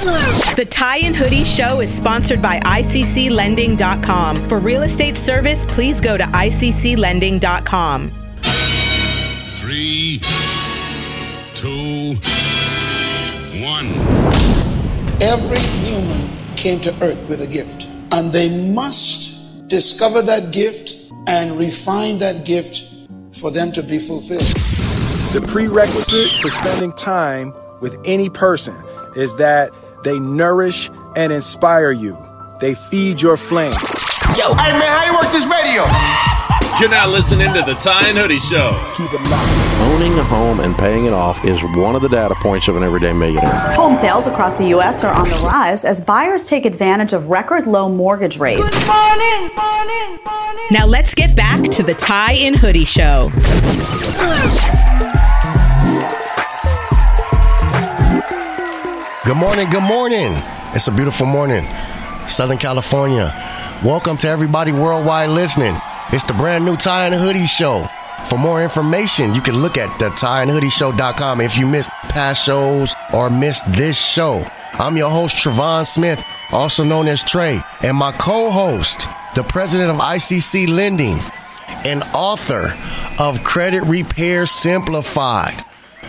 The Tie and Hoodie Show is sponsored by ICCLending.com. For real estate service, please go to ICCLending.com. Three, two, one. Every human came to earth with a gift, and they must discover that gift and refine that gift for them to be fulfilled. The prerequisite for spending time with any person is that they nourish and inspire you. They feed your flame. Yo, hey man, how you work this radio? You're now listening to the Tie and Hoodie Show. Keep it locked. Owning a home and paying it off is one of the data points of an everyday millionaire. Home sales across the U.S. are on the rise as buyers take advantage of record low mortgage rates. Good morning, morning, morning. Now let's get back to the Tie and Hoodie Show. Good morning, good morning. It's a beautiful morning. Southern California. Welcome to everybody worldwide listening. It's the brand new Tie and Hoodie Show. For more information, you can look at the tieandhoodieshow.com if you missed past shows or missed this show. I'm your host, Travon Smith, also known as Trey, and my co-host, the president of ICC Lending and author of Credit Repair Simplified.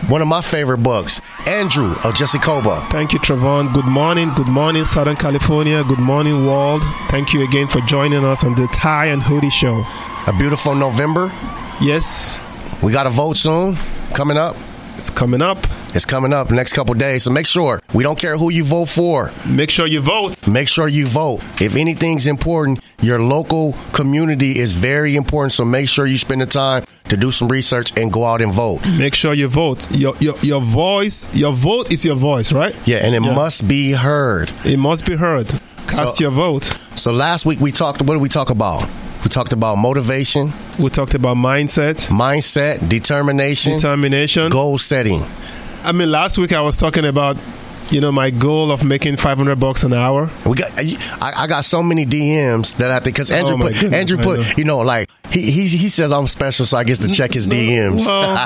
One of my favorite books, Andrew of Jessicoba. Thank you, Travon. Good morning. Good morning, Southern California. Good morning, world. Thank you again for joining us on the Tie and Hoodie Show. A beautiful November. Yes. We got a vote soon coming up. It's coming up. It's coming up next couple days. So make sure we don't care who you vote for. Make sure you vote. Make sure you vote. If anything's important, your local community is very important. So make sure you spend the time to do some research and go out and vote. Make sure you vote. Your your, your voice, your vote is your voice, right? Yeah, and it yeah. must be heard. It must be heard. Cast so, your vote. So last week we talked. What did we talk about? We talked about motivation. We talked about mindset. Mindset, determination. Determination. Goal setting. I mean, last week I was talking about you know my goal of making 500 bucks an hour. We got I, I got so many dms that i think because oh andrew oh put goodness, andrew put you know like he, he he says i'm special so i get to check his dms well,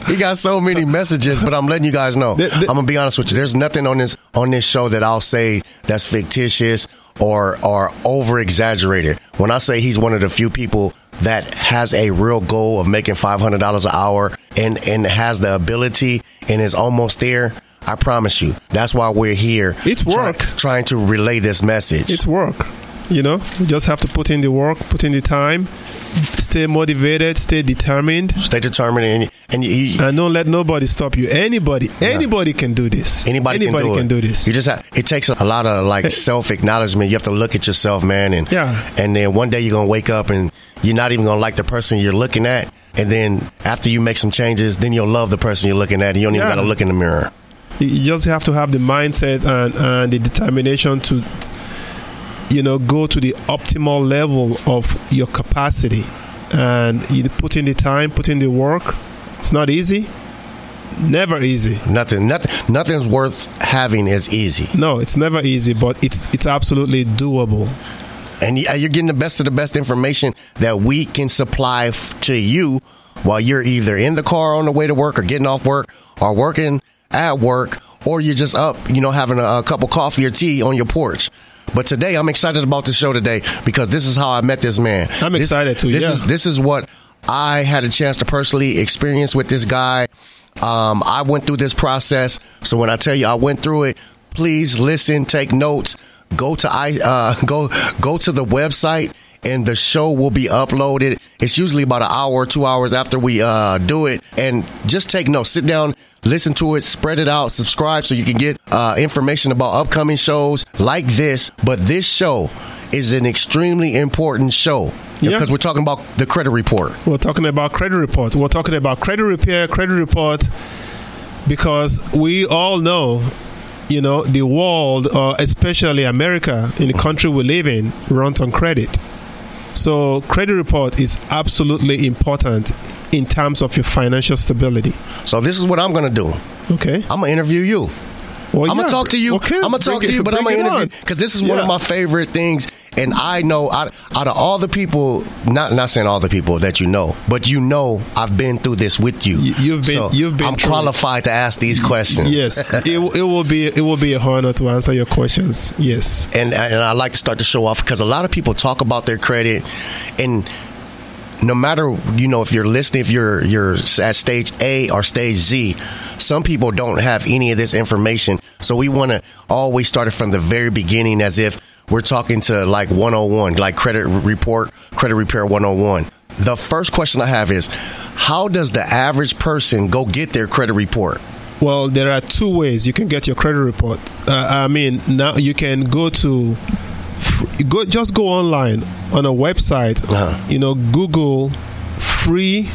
he got so many messages but i'm letting you guys know. The, the, i'm gonna be honest with you. There's nothing on this on this show that i'll say that's fictitious or or over exaggerated. When I say he's one of the few people that has a real goal of making five hundred dollars an hour and and has the ability and is almost there, I promise you, that's why we're here. It's work try, trying to relay this message. It's work. You know, you just have to put in the work, put in the time, stay motivated, stay determined. Stay determined, and and, you, and don't let nobody stop you. Anybody, anybody can do this. Anybody, anybody can, do, can do, this. You just have, it takes a lot of like self acknowledgement. You have to look at yourself, man, and yeah. And then one day you're gonna wake up and you're not even gonna like the person you're looking at. And then after you make some changes, then you'll love the person you're looking at. You don't even yeah. gotta look in the mirror. You just have to have the mindset and, and the determination to you know go to the optimal level of your capacity and you put in the time put in the work it's not easy never easy nothing nothing nothing's worth having is easy no it's never easy but it's it's absolutely doable and you're getting the best of the best information that we can supply to you while you're either in the car on the way to work or getting off work or working at work or you're just up you know having a, a cup of coffee or tea on your porch but today, I'm excited about the show today because this is how I met this man. I'm this, excited too. This yeah. is this is what I had a chance to personally experience with this guy. Um, I went through this process, so when I tell you I went through it, please listen, take notes. Go to I uh, go go to the website and the show will be uploaded. It's usually about an hour or two hours after we uh, do it. And just take notes. Sit down, listen to it, spread it out, subscribe so you can get uh, information about upcoming shows like this. But this show is an extremely important show. Yeah. Because we're talking about the credit report. We're talking about credit report. We're talking about credit repair, credit report, because we all know, you know, the world, uh, especially America, in the country we live in, runs on credit. So, credit report is absolutely important in terms of your financial stability. So, this is what I'm going to do. Okay. I'm going to interview you. Well, I'm yeah. gonna talk to you. Okay. I'm gonna talk to you, but I'm gonna interview because this is yeah. one of my favorite things and I know out, out of all the people, not not saying all the people that you know, but you know I've been through this with you. You've been So you've been I'm through qualified to ask these questions. Yes, it, it will be it will be a honor to answer your questions. Yes. and and I like to start to show off because a lot of people talk about their credit, and no matter you know if you're listening, if you're you're at stage A or stage Z, some people don't have any of this information. So we want to always start it from the very beginning, as if we're talking to like 101, like credit report, credit repair 101. The first question I have is, how does the average person go get their credit report? Well, there are two ways you can get your credit report. Uh, I mean, now you can go to go just go online on a website. You know, Google free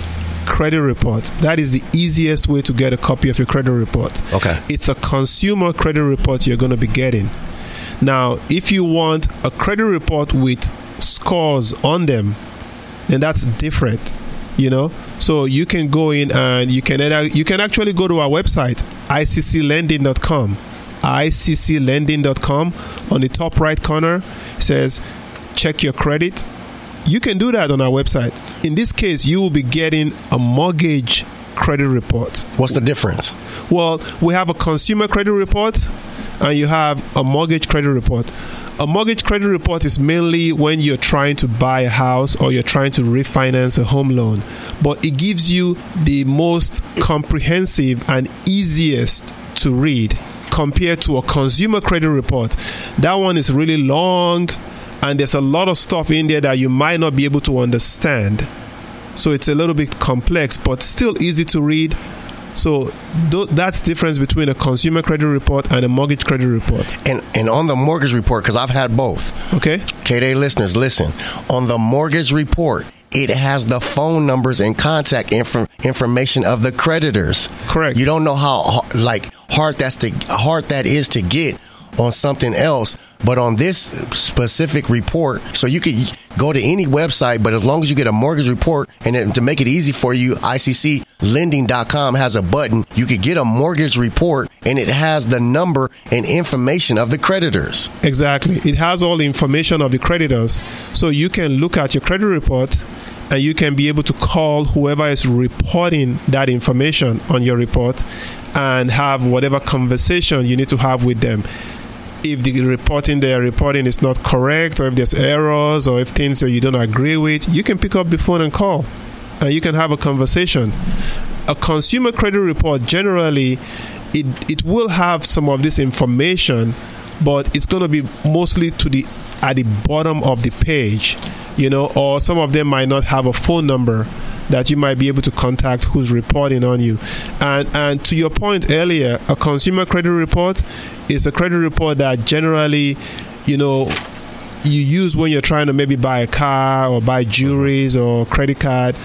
credit report. That is the easiest way to get a copy of your credit report. Okay. It's a consumer credit report you're going to be getting. Now, if you want a credit report with scores on them, then that's different you know? So you can go in and you can you can actually go to our website icclending.com icclending.com on the top right corner says check your credit. You can do that on our website. In this case you will be getting a mortgage credit report. What's the difference? Well we have a consumer credit report and you have a mortgage credit report a mortgage credit report is mainly when you're trying to buy a house or you're trying to refinance a home loan, but it gives you the most comprehensive and easiest to read compared to a consumer credit report. That one is really long and there's a lot of stuff in there that you might not be able to understand. So it's a little bit complex, but still easy to read. So th- that's the difference between a consumer credit report and a mortgage credit report. And and on the mortgage report, because I've had both. Okay. K-Day listeners, listen. On the mortgage report, it has the phone numbers and contact infor- information of the creditors. Correct. You don't know how like hard that's to hard that is to get on something else, but on this specific report, so you could go to any website, but as long as you get a mortgage report, and then to make it easy for you, ICCLending.com has a button. You could get a mortgage report, and it has the number and information of the creditors. Exactly. It has all the information of the creditors. So you can look at your credit report and you can be able to call whoever is reporting that information on your report and have whatever conversation you need to have with them. If the reporting they're reporting is not correct, or if there's errors, or if things that you don't agree with, you can pick up the phone and call and you can have a conversation. A consumer credit report generally it it will have some of this information, but it's going to be mostly to the at the bottom of the page, you know, or some of them might not have a phone number that you might be able to contact who's reporting on you. And and to your point earlier, a consumer credit report is a credit report that generally, you know, you use when you're trying to maybe buy a car or buy jewelries or credit card.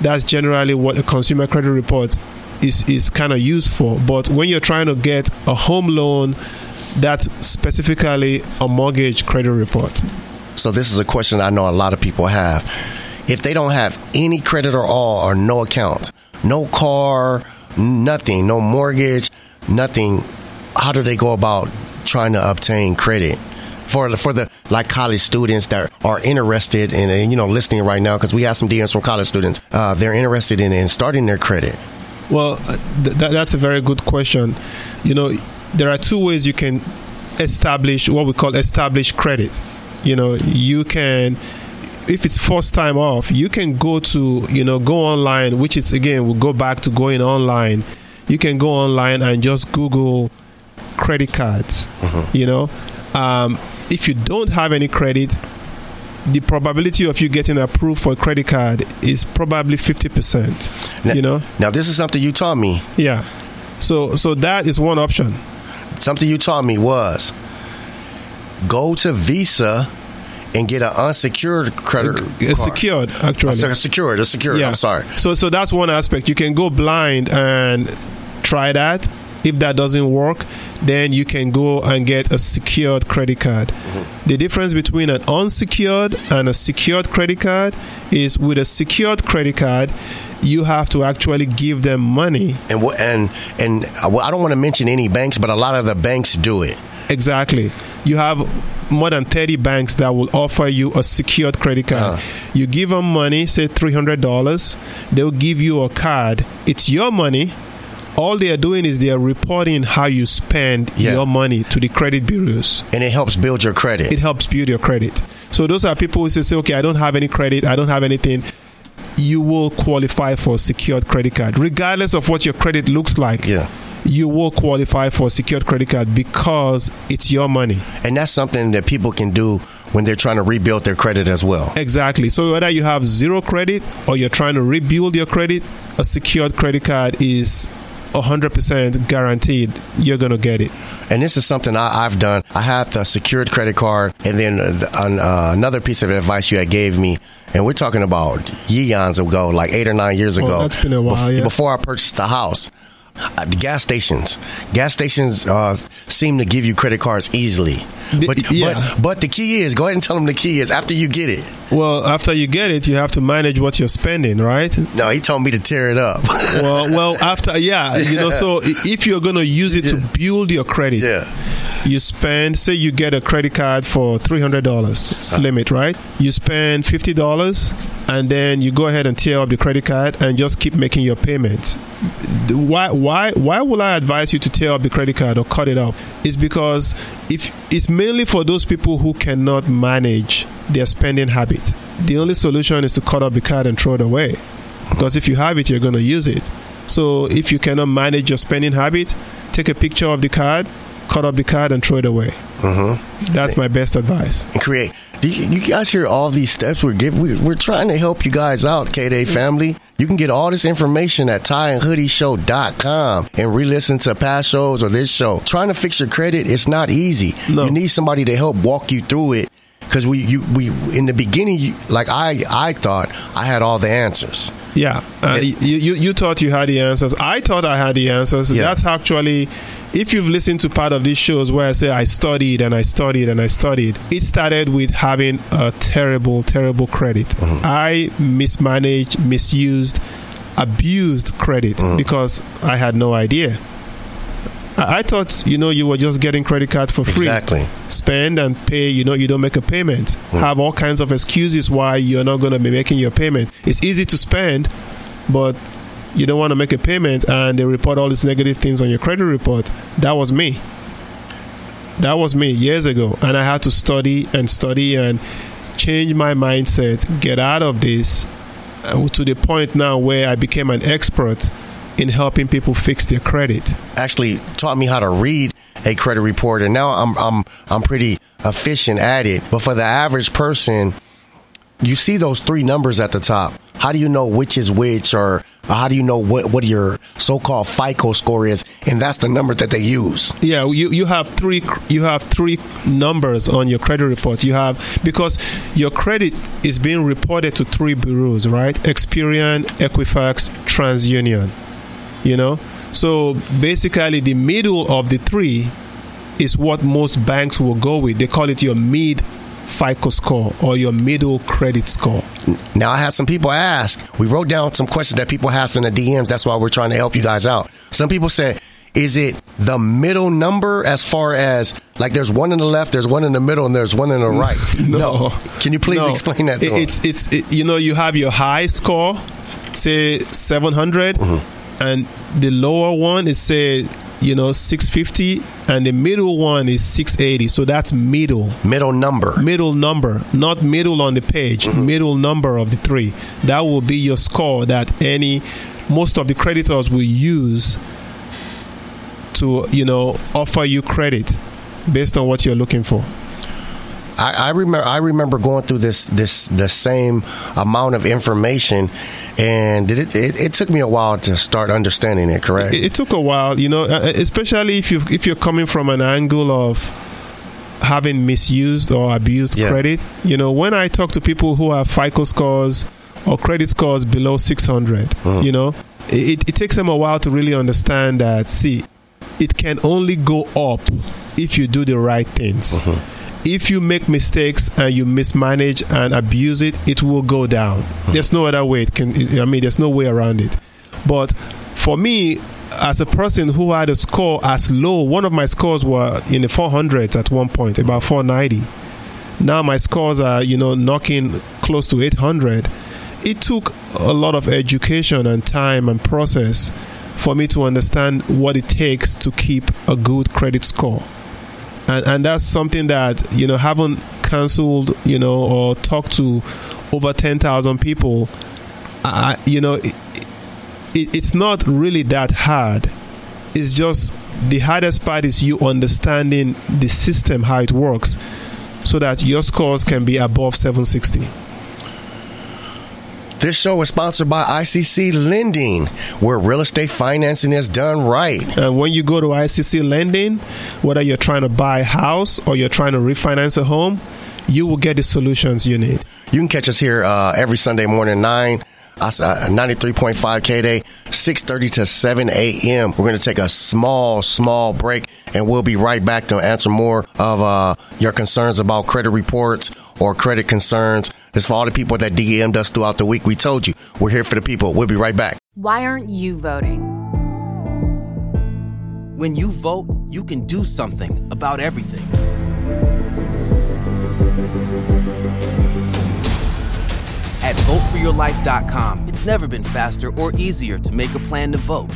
That's generally what a consumer credit report is is kind of used for. But when you're trying to get a home loan, that's specifically a mortgage credit report. So this is a question I know a lot of people have. If they don't have any credit or all or no account, no car, nothing, no mortgage, nothing, how do they go about trying to obtain credit? For, for the like college students that are interested in in, you know listening right now because we have some DMs from college students uh, they're interested in, in starting their credit Well, uh, th- that's a very good question. You know, there are two ways you can establish what we call establish credit. You know, you can, if it's first time off, you can go to, you know, go online, which is again, we'll go back to going online. You can go online and just Google credit cards. You know, um, if you don't have any credit, the probability of you getting approved for a credit card is probably 50%. you know? now this is something you taught me Yeah. So so that is one option. something you taught me was go to Visa and get an unsecured credit It's card. secured actually. Uh, secured, a secured. I'm sorry. So so that's one aspect. You can go blind and try that. If that doesn't work, then you can go and get a secured credit card. Mm-hmm. The difference between an unsecured and a secured credit card is with a secured credit card, you have to actually give them money. And and and uh, I don't want to mention any banks, but a lot of the banks do it. Exactly. You have more than 30 banks that will offer you a secured credit card. Uh-huh. You give them money, say $300, they'll give you a card. It's your money. All they are doing is they are reporting how you spend Yeah. your money to the credit bureaus. And it helps build your credit. It helps build your credit. So those are people who say, say, okay, I don't have any credit, I don't have anything. You will qualify for a secured credit card, regardless of what your credit looks like. Yeah. You will qualify for a secured credit card because it's your money. And that's something that people can do when they're trying to rebuild their credit as well. Exactly. So whether you have zero credit or you're trying to rebuild your credit, a secured credit card is 100% guaranteed you're going to get it. And this is something I, I've done. I have the secured credit card, and then uh, an- uh, another piece of advice you had gave me, and we're talking about yeons ago, like eight or nine years Oh, ago. that's been a while, bef- yeah. Before I purchased the house. Uh, the gas stations, gas stations uh, seem to give you credit cards easily, but, yeah. but but the key is go ahead and tell them the key is after you get it. Well, after you get it, you have to manage what you're spending, right? No, he told me to tear it up. well, well, after yeah, you know, so if you're going to use it to build your credit, yeah, you spend say you get a credit card for three hundred dollars uh-huh. limit, right? You spend fifty dollars, and then you go ahead and tear up the credit card and just keep making your payments. Why why why will I advise you to tear up the credit card or cut it up? It's because if it's mainly for those people who cannot manage their spending habit. The only solution is to cut up the card and throw it away. Because if you have it, you're going to use it. So if you cannot manage your spending habit, take a picture of the card, cut up the card, and throw it away. Mm-hmm. That's my best advice. create. Do you, you guys hear all these steps we're giving? We, we're trying to help you guys out, K-Day family. You can get all this information at tieandhoodieshow.com and re-listen to past shows or this show. Trying to fix your credit, it's not easy. You need somebody to help walk you through it. Because we, you, we, in the beginning, you, like I, I thought I had all the answers. Yeah, uh, you, you you thought you had the answers. I thought I had the answers. Yeah. That's actually, if you've listened to part of these shows where I say I studied and I studied and I studied, it started with having a terrible, terrible credit. I mismanaged, misused, abused credit because I had no idea. I, thought you know you were just getting credit cards for free. Exactly. Spend and pay. You know you don't make a payment. Have all kinds of excuses why you're not going to be making your payment. It's easy to spend, but you don't want to make a payment, and they report all these negative things on your credit report. That was me. That was me years ago, and I had to study and study and change my mindset, get out of this, uh, to the point now where I became an expert in helping people fix their credit. Actually taught me how to read a credit report, and now I'm I'm I'm pretty efficient at it. But for the average person, you see those three numbers at the top. How do you know which is which, or, how do you know what what your so-called FICO score is? And that's the number that they use. Yeah, you, you have three you have three numbers on your credit report. You have because your credit is being reported to three bureaus, right? Experian, Equifax, TransUnion. You know, so basically the middle of the three is what most banks will go with. They call it your mid FICO score or your middle credit score. Now I had some people ask. We wrote down some questions that people asked in the DMs. That's why we're trying to help you guys out. Some people said, "Is it the middle number as far as like there's one in the left, there's one in the middle, and there's one in the right?" No. Can you please No. explain that to It- It's it's it, you know you have your high score, say 700, Mm-hmm. And the lower one is say you know 650, and the middle one is 680. So that's middle. Middle number. Middle number, not middle on the page. Mm-hmm. Middle number of the three. That will be your score that any most of the creditors will use to you know offer you credit based on what you're looking for. I, I remember I remember going through this this the same amount of information, and it, it it took me a while to start understanding it. Correct. It, it took a while, you know, uh, especially if you if you're coming from an angle of having misused or abused Yeah. credit. You know, when I talk to people who have FICO scores or credit scores below 600, Mm. you know, it, it takes them a while to really understand that. See, it can only go up if you do the right things. Mm-hmm. If you make mistakes and you mismanage and abuse it, it will go down. There's no other way. It can. I mean, there's no way around it. But for me, as a person who had a score as low, one of my scores were in the 400s at one point, about 490. Now my scores are, you know, knocking close to 800. It took a lot of education and time and process for me to understand what it takes to keep a good credit score. And, and that's something that, you know, haven't cancelled you know, or talked to over 10,000 people, I, you know, it, it, it's not really that hard. It's just the hardest part is you understanding the system, how it works, so that your scores can be above 760. This show is sponsored by ICC Lending, where real estate financing is done right. And when you go to ICC Lending, whether you're trying to buy a house or you're trying to refinance a home, you will get the solutions you need. You can catch us here uh, every Sunday morning, 9 uh, 93.5 K Day, 6.30 to 7 a.m. We're going to take a small, small break, and we'll be right back to answer more of uh, your concerns about credit reports or credit concerns. It's for all the people that DM'd us throughout the week. We told you, we're here for the people. We'll be right back. Why aren't you voting? When you vote, you can do something about everything. At voteforyourlife.com, it's never been faster or easier to make a plan to vote.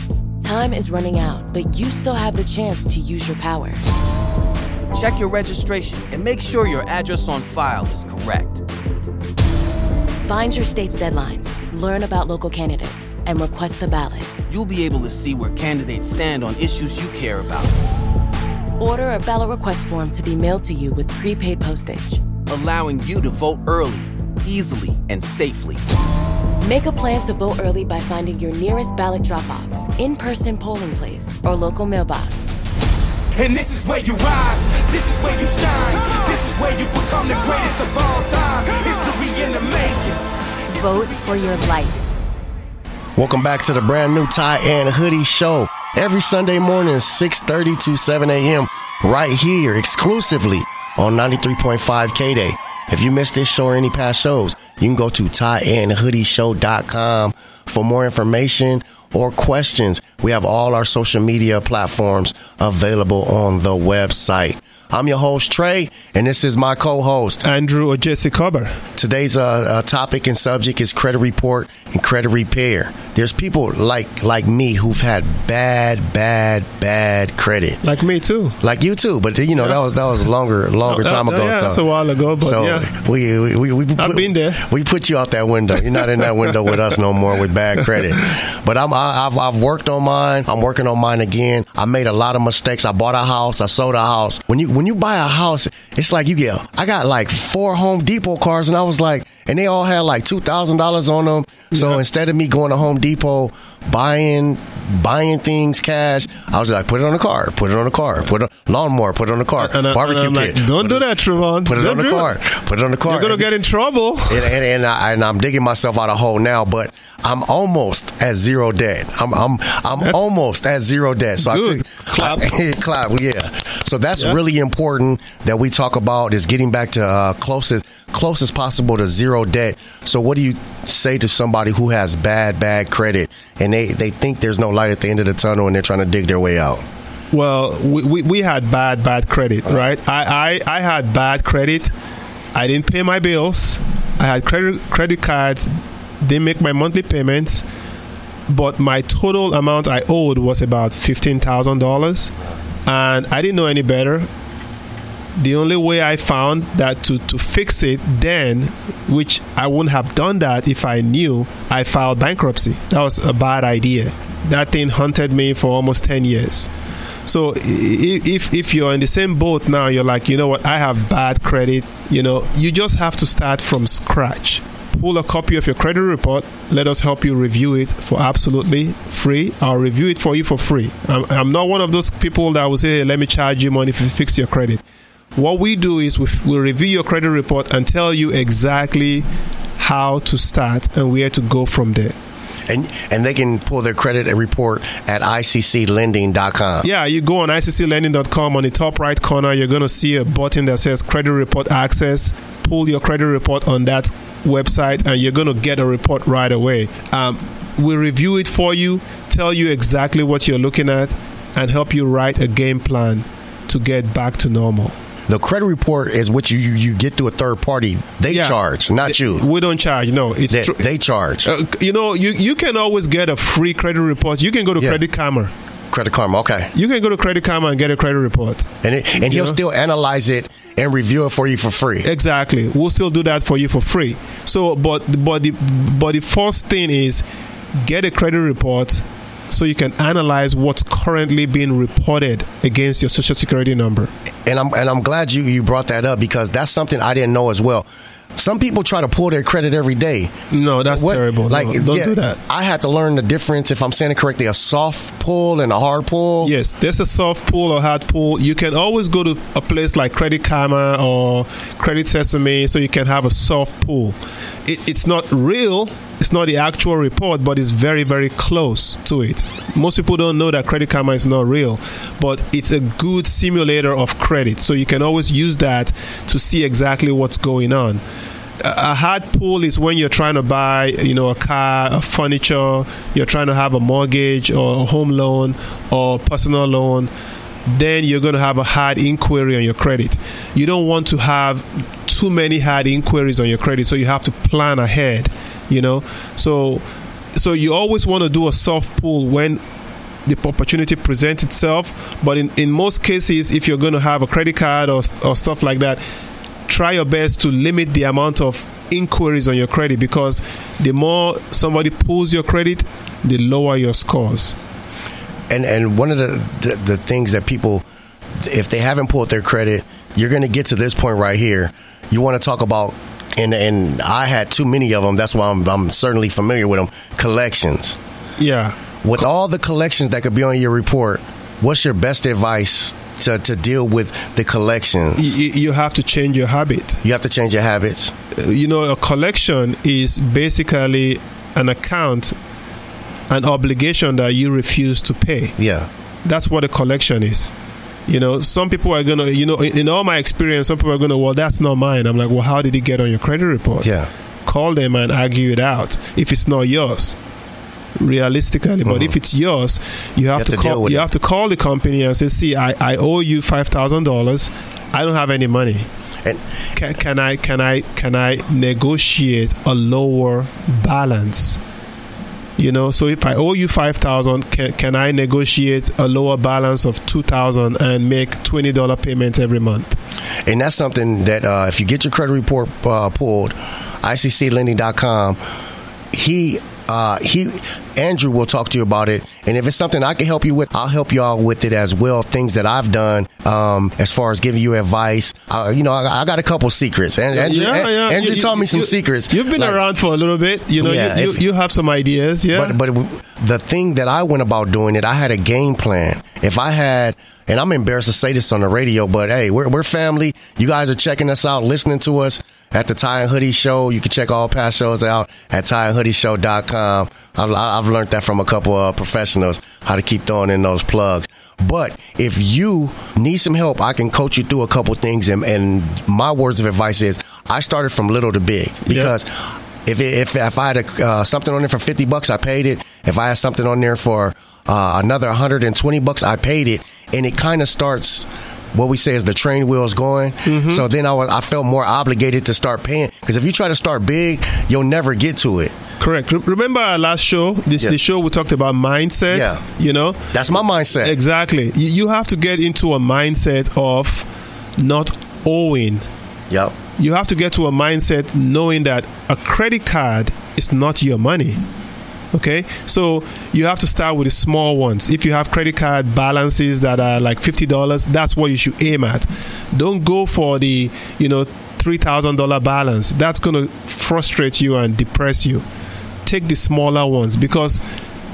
Time is running out, but you still have the chance to use your power. Check your registration and make sure your address on file is correct. Find your state's deadlines, learn about local candidates, and request a ballot. You'll be able to see where candidates stand on issues you care about. Order a ballot request form to be mailed to you with prepaid postage, allowing you to vote early, easily, and safely. Make a plan to vote early by finding your nearest ballot drop box, in person polling place, or local mailbox. And this is where you rise, this is where you shine, this is where you become the greatest of all time. History in the making. Vote for your life. Welcome back to the brand new Tie and Hoodie Show. Every Sunday morning, 6.30 to 7 a.m. right here exclusively on 93.5 K-Day. If you missed this show or any past shows, you can go to tieandhoodieshow.com for more information or questions. We have all our social media platforms available on the website. I'm your host, Trey, and this is my co-host, Andrew or Jesse Cover. Today's uh, uh, topic and subject is credit report and credit repair. There's people like like me who've had bad, bad, bad credit. Like me too. Like you too, but you know yeah. that was that was longer longer time uh, ago. Yeah, so that's a while ago. But so yeah. we we, we, we put, I've been there. We put you out that window. You're not in that window with us no more with bad credit. But I'm I, I've I've worked on mine. I'm working on mine again. I made a lot of mistakes. I bought a house. I sold a house. When you when you buy a house it's like you get. I got like four Home Depot cars, and I was like, and they all had like two thousand dollars on them. So yeah. instead of me going to Home Depot buying buying things cash, I was like, put it on the car, put it on the car, put it lawnmower, put it on the car, and, barbecue and pit. Like, don't do that, Travon. Put it don't on the car. It. Put it on the car. You're gonna get in trouble. And, and, and, I, and I'm digging myself out a hole now, but I'm almost at zero debt. I'm I'm I'm that's almost at zero debt. So good. I took clap, I, clap, yeah. So that's yeah. really important that we talk about is getting back to uh, closest closest possible to zero debt. So what do you say to somebody who has bad bad credit and they they think there's no light at the end of the tunnel and they're trying to dig their way out? Well, we, we, we had bad bad credit, uh-huh. right? I, I I had bad credit. I didn't pay my bills. I had credit credit cards they make my monthly payments, but my total amount I owed was about fifteen thousand dollars, and I didn't know any better. The only way I found that to, to fix it then, which I wouldn't have done that if I knew, I filed bankruptcy. That was a bad idea. That thing haunted me for almost 10 years. So if if you're in the same boat now, you're like, you know what, I have bad credit. You know, you just have to start from scratch pull a copy of your credit report. Let us help you review it for absolutely free. I'll review it for you for free. I'm, I'm not one of those people that will say, hey, let me charge you money if you fix your credit. What we do is we, we review your credit report and tell you exactly how to start and where to go from there. And, and they can pull their credit report at icclending.com. Yeah, you go on icclending.com. On the top right corner, you're going to see a button that says credit report access. Pull your credit report on that website and you're going to get a report right away. Um, we review it for you tell you exactly what you're looking at and help you write a game plan to get back to normal. The credit report is what you you, get through a third party. They Yeah. charge, not They- you. We don't charge. No, it's They, tr- they charge. Uh, you know, you you can always get a free credit report. You can go to Yeah. Credit Karma. Credit Karma, okay. You can go to Credit Karma and get a credit report. And it, and he'll know? still analyze it and review it for you for free. Exactly. We'll still do that for you for free. So, but but the but the first thing is get a credit report so you can analyze what's currently being reported against your social security number. And I'm and I'm glad you you brought that up because that's something I didn't know as well. Some people try to pull their credit every day. No, that's What- terrible. Like, no, don't yeah, do that. I had to learn the difference. If I'm saying it correctly, a soft pull and a hard pull. Yes, there's a soft pull or hard pull. You can always go to a place like Credit Karma or Credit Sesame so you can have a soft pull. It, it's not real, it's not the actual report, but it's very, very close to it. Most people don't know that Credit Karma is not real, but it's a good simulator of credit. So you can always use that to see exactly what's going on a hard pull is when you're trying to buy, you know, a car, a furniture, you're trying to have a mortgage or a home loan or personal loan. Then you're going to have a hard inquiry on your credit. You don't want to have too many hard inquiries on your credit, so you have to plan ahead. You know, so so you always want to do a soft pull when the opportunity presents itself. But in, in most cases, if you're going to have a credit card or, or stuff like that, try your best to limit the amount of inquiries on your credit because the more somebody pulls your credit, the lower your scores. And and one of the, the the things that people, if they haven't pulled their credit, you're going to get to this point right here. You want to talk about, and and I had too many of them. That's why I'm I'm certainly familiar with them. Collections. Yeah. With all the collections that could be on your report, what's your best advice to, to deal with the collections? You, you have to change your habit. You have to change your habits. Uh, You know, a collection is basically an account, an obligation that you refuse to pay. Yeah. That's what a collection is. You know, some people are gonna, you know, in, in all my experience, some people are gonna, well, that's not mine. I'm like, well, how did it get on your credit report? Yeah. Call them and argue it out if it's not yours. Realistically, but if it's yours, you have, have to, to call. You it. have to call the company and say, "See, I, I owe you five thousand dollars. I don't have any money. And Can, can I can I can I negotiate a lower balance? You know, so if I owe you five thousand, can can I negotiate a lower balance of two thousand and make twenty dollar payments every month? And that's something that uh, if you get your credit report uh, pulled, ICClending.com, he uh, he Andrew will talk to you about it. And if it's something I can help you with, I'll help y'all with it as well. Things that I've done um, as far as giving you advice. Uh, you know, I, I got a couple secrets. And Andrew, Andrew You- taught me you- some you- secrets. You've been Like- around for a little bit. You know, Yeah, you, you, if- you have some ideas. Yeah. But but the thing that I went about doing it, I had a game plan. If I had, and I'm embarrassed to say this on the radio, but hey, we're we're family. You guys are checking us out, listening to us at the Tie and Hoodie Show. You can check all past shows out at tieandhoodieshow.com. I've, I've learned that from a couple of professionals how to keep throwing in those plugs. But if you need some help, I can coach you through a couple things. And, and my words of advice is I started from little to big because if it, if if I had a, uh, something on there for fifty bucks, I paid it. If I had something on there for uh, another hundred and twenty bucks, I paid it. And it kind of starts what we say is the train wheels going. Mm-hmm. So then I was I felt more obligated to start paying because if you try to start big, you'll never get to it. Correct. Re- Remember our last show? This Yeah. the show we talked about mindset. Yeah. You know, That's my mindset. exactly. You, you have to get into a mindset of not owing. Yep. You have to get to a mindset knowing that a credit card is not your money. Okay, so you have to start with the small ones. If you have credit card balances that are like fifty dollars, that's what you should aim at. Don't go for the you know three thousand dollar balance. That's going to frustrate you and depress you. Take the smaller ones because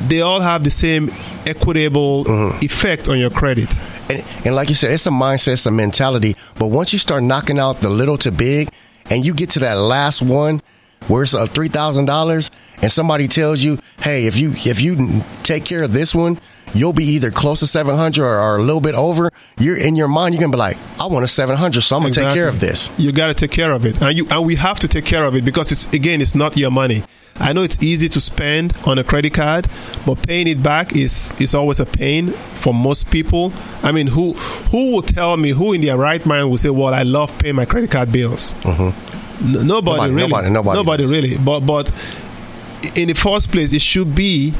they all have the same equitable mm-hmm. effect on your credit. And, and like you said, it's a mindset, it's a mentality. But once you start knocking out the little to big, and you get to that last one where of three thousand dollars, and somebody tells you, "Hey, if you if you take care of this one, you'll be either close to 700 or, or a little bit over. You're in your mind, you're gonna be like, I want a 700, so I'm gonna take care of this. You got to take care of it, and you and we have to take care of it because it's again, it's not your money. I know it's easy to spend on a credit card, but paying it back is is always a pain for most people. I mean, who who will tell me who in their right mind will say, "Well, I love paying my credit card bills." Mm-hmm. N- nobody, Nobody- really, nobody- nobody really. But but in the first place, it should be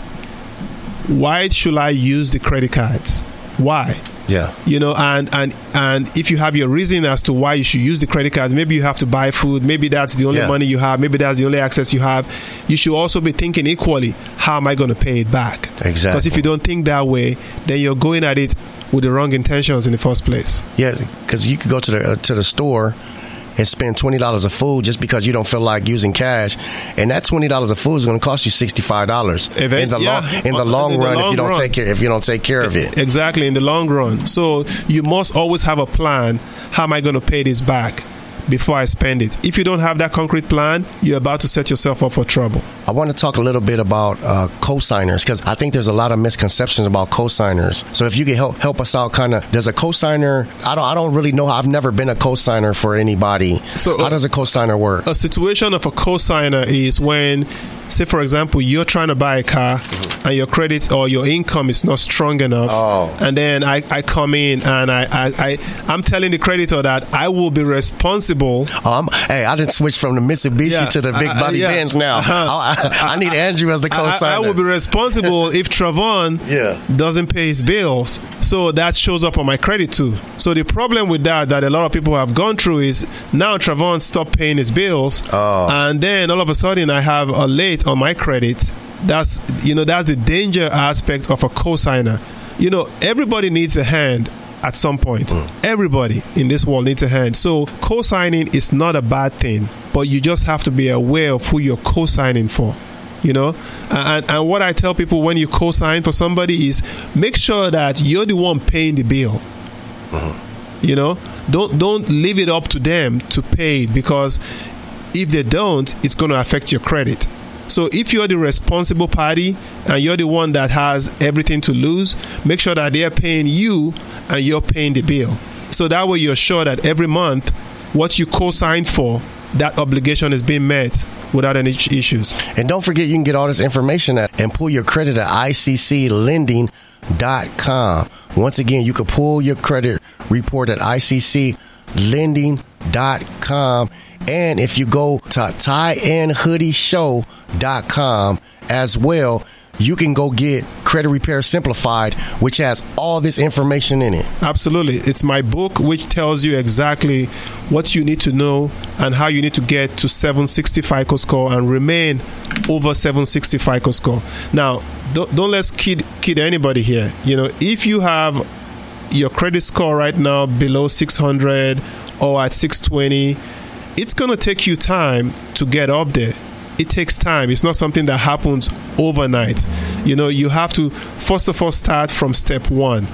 why should I use the credit cards? Why? Yeah. you know and and and if you have your reason as to why you should use the credit card, maybe you have to buy food maybe that's the only Yeah. money you have maybe that's the only access you have you should also be thinking equally how am i going to pay it back Exactly. because if you don't think that way then you're going at it with the wrong intentions in the first place Yeah, because you could go to the uh, to the store and spend twenty dollars of food just because you don't feel like using cash, and that twenty dollars of food is going to cost you sixty five dollars in the yeah. long in the long in the run if you don't run. take care if you don't take care of it. exactly in the long run so you must always have a plan how am i going to pay this back before i spend it if you don't have that concrete plan you're about to set yourself up for trouble I want to talk a little bit about uh, cosigners because I think there's a lot of misconceptions about cosigners. So if you could help help us out, kind of, does a cosigner? I don't I don't really know. I've never been a cosigner for anybody. So, how does a cosigner work? a situation of a cosigner is when, say, for example, you're trying to buy a car and your credit or your income is not strong enough. oh. And then I, I come in and I, I, I, I'm telling the creditor that I will be responsible. Um, hey, I didn't switch from the Mitsubishi Yeah, to the big I- I- body yeah. Benz now. Uh-huh. I, I need Andrew as the co-signer. I, I will be responsible if Travon doesn't pay his bills. So that shows up on my credit too. So the problem with that that a lot of people have gone through is now Travon stopped paying his bills, and then all of a sudden I have a late on my credit. That's you know that's the danger aspect of a cosigner. You know everybody needs a hand at some point. Everybody in this world needs a hand. So co-signing is not a bad thing, but you just have to be aware of who you're co-signing for. You know, and, and what I tell people when you co-sign for somebody is make sure that you're the one paying the bill. Mm-hmm. You know, don't don't leave it up to them to pay it because if they don't, it's going to affect your credit. So if you're the responsible party and you're the one that has everything to lose, make sure that they're paying you and you're paying the bill. So that way you're sure that every month what you co-signed for, that obligation is being met without any issues. And don't forget, you can get all this information at and pull your credit at ICCLending.com. Once again, you can pull your credit report at ICCLending.com. Dot com and if you go to tieandhoodieshow.com as well, you can go get Credit Repair Simplified, which has all this information in it. Absolutely. It's my book which tells you exactly what you need to know and how you need to get to 760 FICO score and remain over 760 FICO score. Now, don't, don't let's kid, kid anybody here. You know, if you have your credit score right now below 600 or at 620, it's going to take you time to get up there. It takes time. It's not something that happens overnight. You know, you have to first of all start from step one.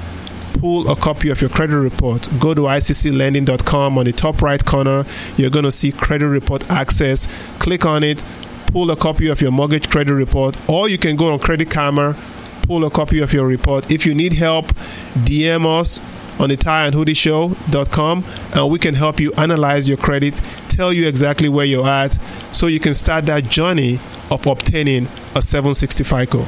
Pull a copy of your credit report. Go to ICCLending.com. On the top right corner, you're going to see credit report access. Click on it. Pull a copy of your mortgage credit report, or you can go on Credit Karma. Pull a copy of your report. If you need help, DM us on the tie and hoodie show.com and we can help you analyze your credit, tell you exactly where you're at so you can start that journey of obtaining a 760 FICO.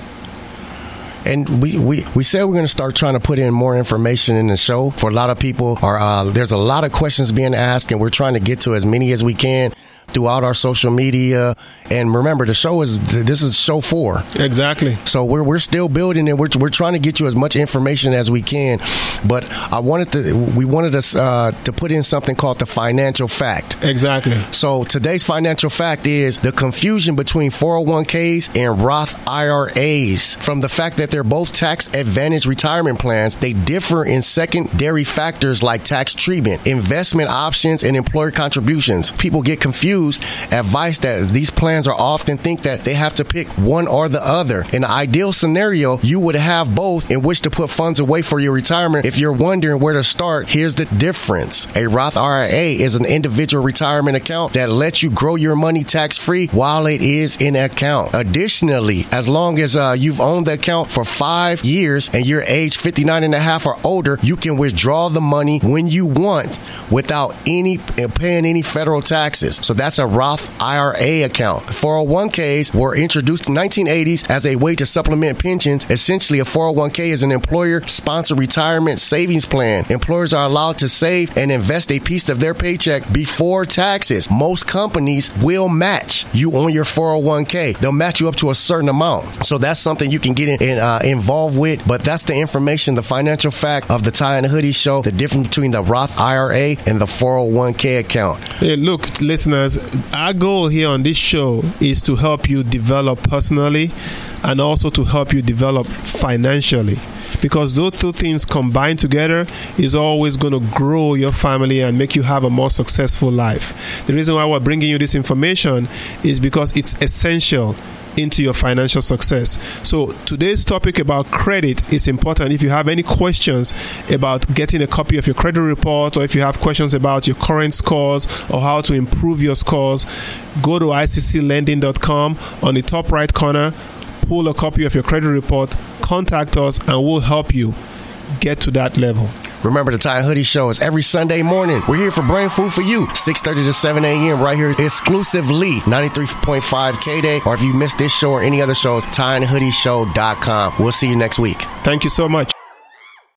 And we, we, we said we're going to start trying to put in more information in the show. For a lot of people, are uh, there's a lot of questions being asked, and we're trying to get to as many as we can throughout our social media. And remember, the show is this is show four. Exactly. So we're we're still building it. We're we're trying to get you as much information as we can. But I wanted to we wanted us uh, to put in something called the financial fact. Exactly. So today's financial fact is the confusion between 401ks and Roth IRAs. From the fact that they're both tax advantage retirement plans, they differ in secondary factors like tax treatment, investment options, and employer contributions. People get confused advice that these plans are often think that they have to pick one or the other. In an ideal scenario, you would have both in which to put funds away for your retirement. If you're wondering where to start, here's the difference. A Roth IRA is an individual retirement account that lets you grow your money tax free while it is in account. Additionally, as long as uh, you've owned the account for five years and you're age 59 and a half or older, you can withdraw the money when you want without any uh, paying any federal taxes. So that's a Roth IRA account. 401ks were introduced in the 1980s as a way to supplement pensions. Essentially, a 401k is an employer sponsored retirement savings plan. Employers are allowed to save and invest a piece of their paycheck before taxes. Most companies will match you on your 401k. They'll match you up to a certain amount. So that's something you can get in, in, uh, involved with. But that's the information, the financial fact of the Tie and Hoodie show, the difference between the Roth IRA and the 401k account. Hey, look, listeners, our goal here on this show is to help you develop personally and also to help you develop financially because those two things combined together is always going to grow your family and make you have a more successful life. The reason why we're bringing you this information is because it's essential into your financial success. So today's topic about credit is important. If you have any questions about getting a copy of your credit report or if you have questions about your current scores or how to improve your scores, go to icclending.com on the top right corner, pull a copy of your credit report, contact us and we'll help you get to that level. Remember the Tie and Hoodie Show is every Sunday morning. We're here for brain food for you. 6.30 to 7 a.m. right here exclusively. 93.5 K-Day. Or if you missed this show or any other shows, tieandhoodieshow.com. We'll see you next week. Thank you so much.